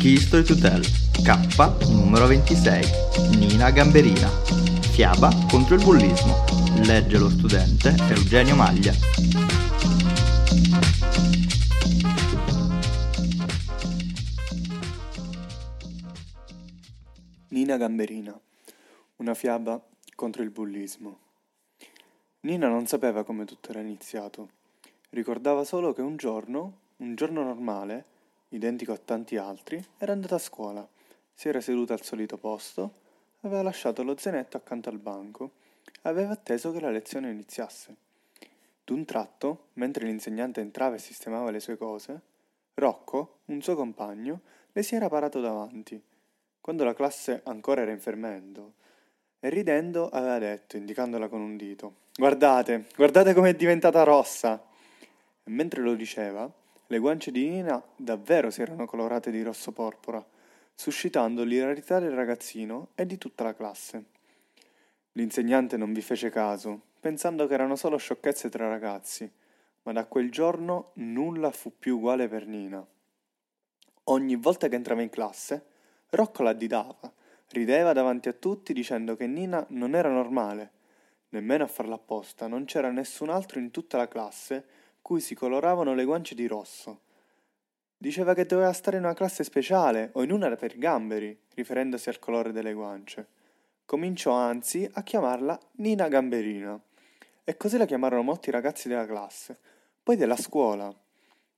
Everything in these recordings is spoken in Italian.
Key History to Tell, K, numero 26, Nina Gamberina. Fiaba contro il bullismo. Legge lo studente Eugenio Maglia. Nina Gamberina. Una fiaba contro il bullismo. Nina non sapeva come tutto era iniziato. Ricordava solo che un giorno, un giorno normale, identico a tanti altri, era andata a scuola, si era seduta al solito posto, aveva lasciato lo zainetto accanto al banco aveva atteso che la lezione iniziasse. D'un tratto, mentre l'insegnante entrava e sistemava le sue cose, Rocco, un suo compagno, le si era parato davanti, quando la classe ancora era in fermento, e ridendo aveva detto, indicandola con un dito, Guardate, guardate com'è diventata rossa! E mentre lo diceva, le guance di Nina davvero si erano colorate di rosso porpora, suscitando l'ilarità del ragazzino e di tutta la classe. L'insegnante non vi fece caso, pensando che erano solo sciocchezze tra ragazzi, ma da quel giorno nulla fu più uguale per Nina. Ogni volta che entrava in classe, Rocco la additava, rideva davanti a tutti dicendo che Nina non era normale. Nemmeno a farla apposta, non c'era nessun altro in tutta la classe cui si coloravano le guance di rosso. Diceva che doveva stare in una classe speciale o in una per gamberi, riferendosi al colore delle guance. Cominciò anzi a chiamarla Nina Gamberina. E così la chiamarono molti ragazzi della classe, poi della scuola.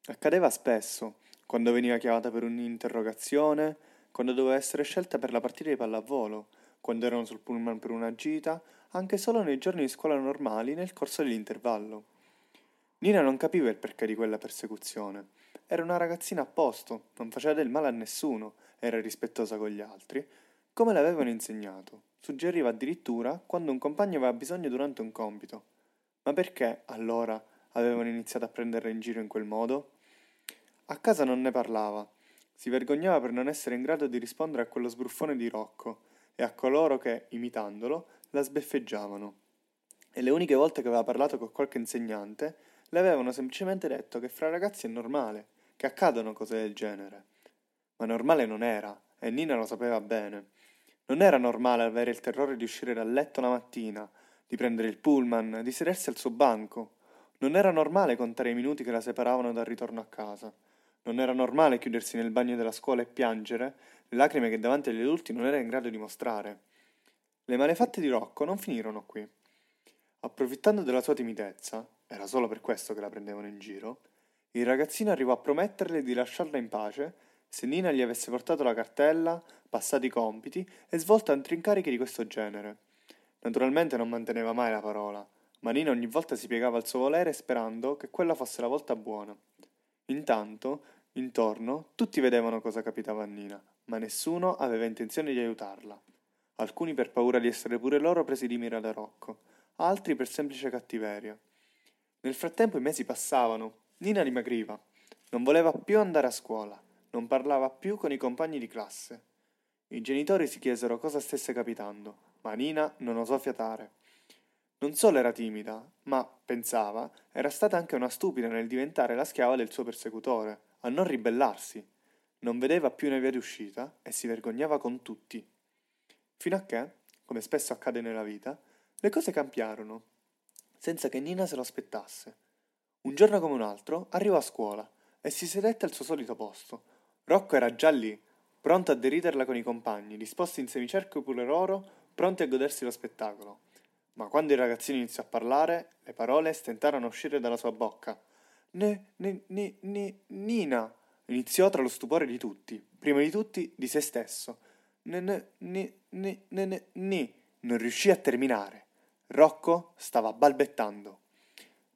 Accadeva spesso, quando veniva chiamata per un'interrogazione, quando doveva essere scelta per la partita di pallavolo, quando erano sul pullman per una gita, anche solo nei giorni di scuola normali nel corso dell'intervallo. Nina non capiva il perché di quella persecuzione. Era una ragazzina a posto, non faceva del male a nessuno, era rispettosa con gli altri, come le avevano insegnato. Suggeriva addirittura quando un compagno aveva bisogno durante un compito. Ma perché, allora, avevano iniziato a prenderla in giro in quel modo? A casa non ne parlava. Si vergognava per non essere in grado di rispondere a quello sbruffone di Rocco e a coloro che, imitandolo, la sbeffeggiavano. E le uniche volte che aveva parlato con qualche insegnante le avevano semplicemente detto che fra ragazzi è normale, che accadono cose del genere. Ma normale non era, e Nina lo sapeva bene. Non era normale avere il terrore di uscire dal letto la mattina, di prendere il pullman, di sedersi al suo banco. Non era normale contare i minuti che la separavano dal ritorno a casa. Non era normale chiudersi nel bagno della scuola e piangere le lacrime che davanti agli adulti non era in grado di mostrare. Le malefatte di Rocco non finirono qui. Approfittando della sua timidezza, era solo per questo che la prendevano in giro, il ragazzino arrivò a prometterle di lasciarla in pace se Nina gli avesse portato la cartella, passato i compiti e svolto altri incarichi di questo genere. Naturalmente non manteneva mai la parola, ma Nina ogni volta si piegava al suo volere sperando che quella fosse la volta buona. Intanto, intorno, tutti vedevano cosa capitava a Nina, ma nessuno aveva intenzione di aiutarla. Alcuni per paura di essere pure loro presi di mira da Rocco, altri per semplice cattiveria. Nel frattempo i mesi passavano. Nina dimagriva. Non voleva più andare a scuola. Non parlava più con i compagni di classe. I genitori si chiesero cosa stesse capitando, ma Nina non osò fiatare. Non solo era timida, ma, pensava, era stata anche una stupida nel diventare la schiava del suo persecutore, a non ribellarsi. Non vedeva più una via d'uscita e si vergognava con tutti. Fino a che, come spesso accade nella vita, le cose cambiarono senza che Nina se lo aspettasse. Un giorno come un altro arrivò a scuola e si sedette al suo solito posto. Rocco era già lì, pronto a deriderla con i compagni, disposti in semicerchio pure loro, pronti a godersi lo spettacolo. Ma quando il ragazzino iniziò a parlare, le parole stentarono a uscire dalla sua bocca. Ne, ne, ne, ne, Nina! iniziò tra lo stupore di tutti, prima di tutti di se stesso. Ne, ne, ne, ne, ne, ne. Non riuscì a terminare. Rocco stava balbettando.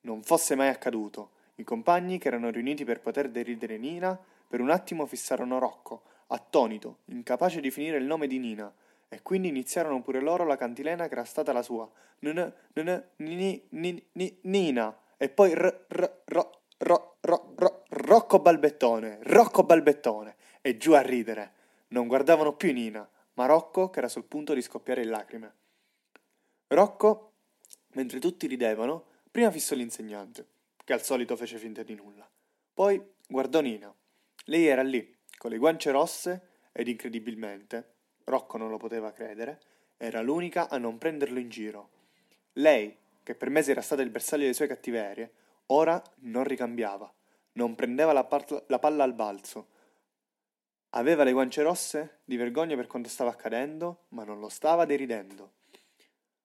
Non fosse mai accaduto. I compagni, che erano riuniti per poter deridere Nina, per un attimo fissarono Rocco, attonito, incapace di finire il nome di Nina, e quindi iniziarono pure loro la cantilena che era stata la sua. N- n- n- Nina. E poi r- r- ro- ro- ro- ro- Rocco balbettone, Rocco balbettone. E giù a ridere. Non guardavano più Nina, ma Rocco che era sul punto di scoppiare in lacrime. Rocco, mentre tutti ridevano, prima fissò l'insegnante, che al solito fece finta di nulla. Poi guardò Nina. Lei era lì, con le guance rosse ed incredibilmente, Rocco non lo poteva credere, era l'unica a non prenderlo in giro. Lei, che per mesi era stata il bersaglio delle sue cattiverie, ora non ricambiava, non prendeva la, par- la palla al balzo. Aveva le guance rosse di vergogna per quanto stava accadendo, ma non lo stava deridendo.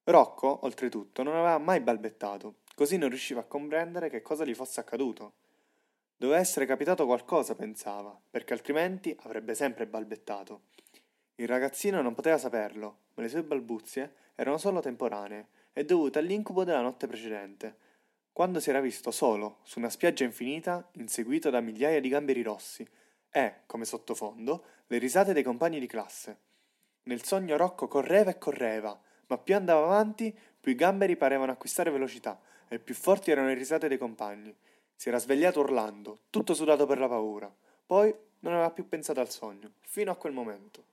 Rocco, oltretutto, non aveva mai balbettato, così non riusciva a comprendere che cosa gli fosse accaduto. Doveva essere capitato qualcosa, pensava, perché altrimenti avrebbe sempre balbettato. Il ragazzino non poteva saperlo, ma le sue balbuzie erano solo temporanee e dovute all'incubo della notte precedente, quando si era visto solo, su una spiaggia infinita, inseguito da migliaia di gamberi rossi, e, come sottofondo, le risate dei compagni di classe. Nel sogno Rocco correva e correva, ma più andava avanti, più i gamberi parevano acquistare velocità e più forti erano le risate dei compagni. Si era svegliato urlando, tutto sudato per la paura. Poi non aveva più pensato al sogno, fino a quel momento.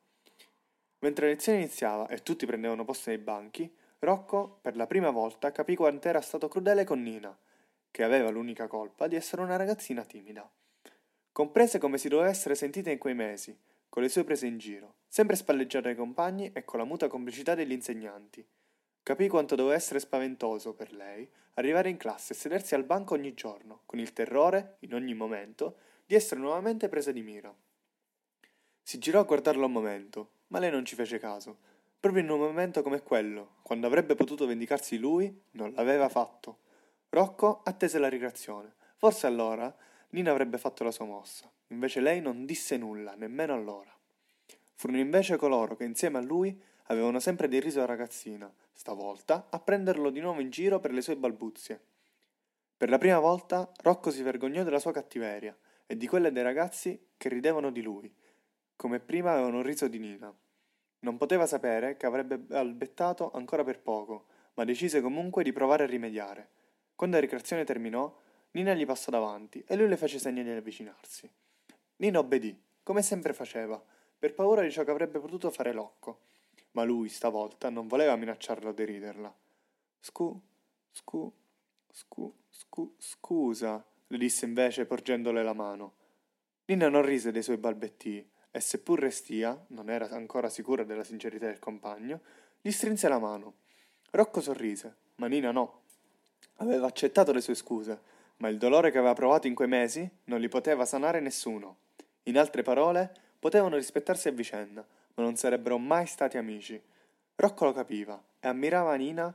Mentre la lezione iniziava e tutti prendevano posto nei banchi, Rocco, per la prima volta, capì quant'era stato crudele con Nina, che aveva l'unica colpa di essere una ragazzina timida. Comprese come si doveva essere sentita in quei mesi, con le sue prese in giro, sempre spalleggiata dai compagni e con la muta complicità degli insegnanti. Capì quanto doveva essere spaventoso per lei arrivare in classe e sedersi al banco ogni giorno, con il terrore, in ogni momento, di essere nuovamente presa di mira. Si girò a guardarlo un momento, ma lei non ci fece caso Proprio in un momento come quello, quando avrebbe potuto vendicarsi lui, non l'aveva fatto. Rocco attese la ricreazione. Forse allora Nina avrebbe fatto la sua mossa. Invece lei non disse nulla, nemmeno allora. Furono invece coloro che insieme a lui avevano sempre deriso la ragazzina, stavolta a prenderlo di nuovo in giro per le sue balbuzie. Per la prima volta Rocco si vergognò della sua cattiveria e di quelle dei ragazzi che ridevano di lui, come prima avevano riso di Nina. Non poteva sapere che avrebbe balbettato ancora per poco, ma decise comunque di provare a rimediare. Quando la ricreazione terminò, Nina gli passò davanti e lui le fece segno di avvicinarsi. Nina obbedì, come sempre faceva, per paura di ciò che avrebbe potuto fare Locco. Ma lui, stavolta, non voleva minacciarla o deriderla. Scu, scu, scu, scu, scusa, le disse invece porgendole la mano. Nina non rise dei suoi balbettii e seppur restia, non era ancora sicura della sincerità del compagno, gli strinse la mano. Rocco sorrise, ma Nina no. Aveva accettato le sue scuse, ma il dolore che aveva provato in quei mesi non li poteva sanare nessuno. In altre parole, potevano rispettarsi a vicenda, ma non sarebbero mai stati amici. Rocco lo capiva e ammirava Nina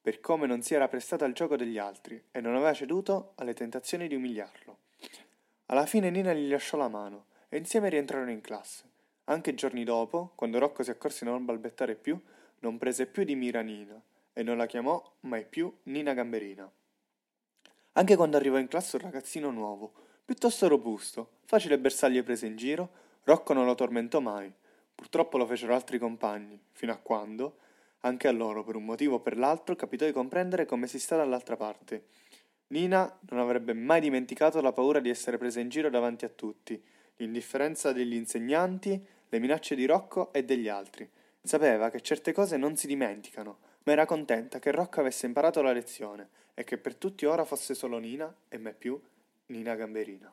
per come non si era prestata al gioco degli altri e non aveva ceduto alle tentazioni di umiliarlo. Alla fine Nina gli lasciò la mano e insieme rientrarono in classe. Anche giorni dopo, quando Rocco si accorse di non balbettare più, non prese più di mira Nina e non la chiamò mai più Nina Gamberina. Anche quando arrivò in classe un ragazzino nuovo, piuttosto robusto, facile bersaglio prese in giro, Rocco non lo tormentò mai. Purtroppo lo fecero altri compagni, fino a quando, anche a loro, per un motivo o per l'altro, capitò di comprendere come si sta dall'altra parte. Nina non avrebbe mai dimenticato la paura di essere presa in giro davanti a tutti, l'indifferenza degli insegnanti, le minacce di Rocco e degli altri. Sapeva che certe cose non si dimenticano, ma era contenta che Rocco avesse imparato la lezione e che per tutti ora fosse solo Nina e mai più Nina Gamberina.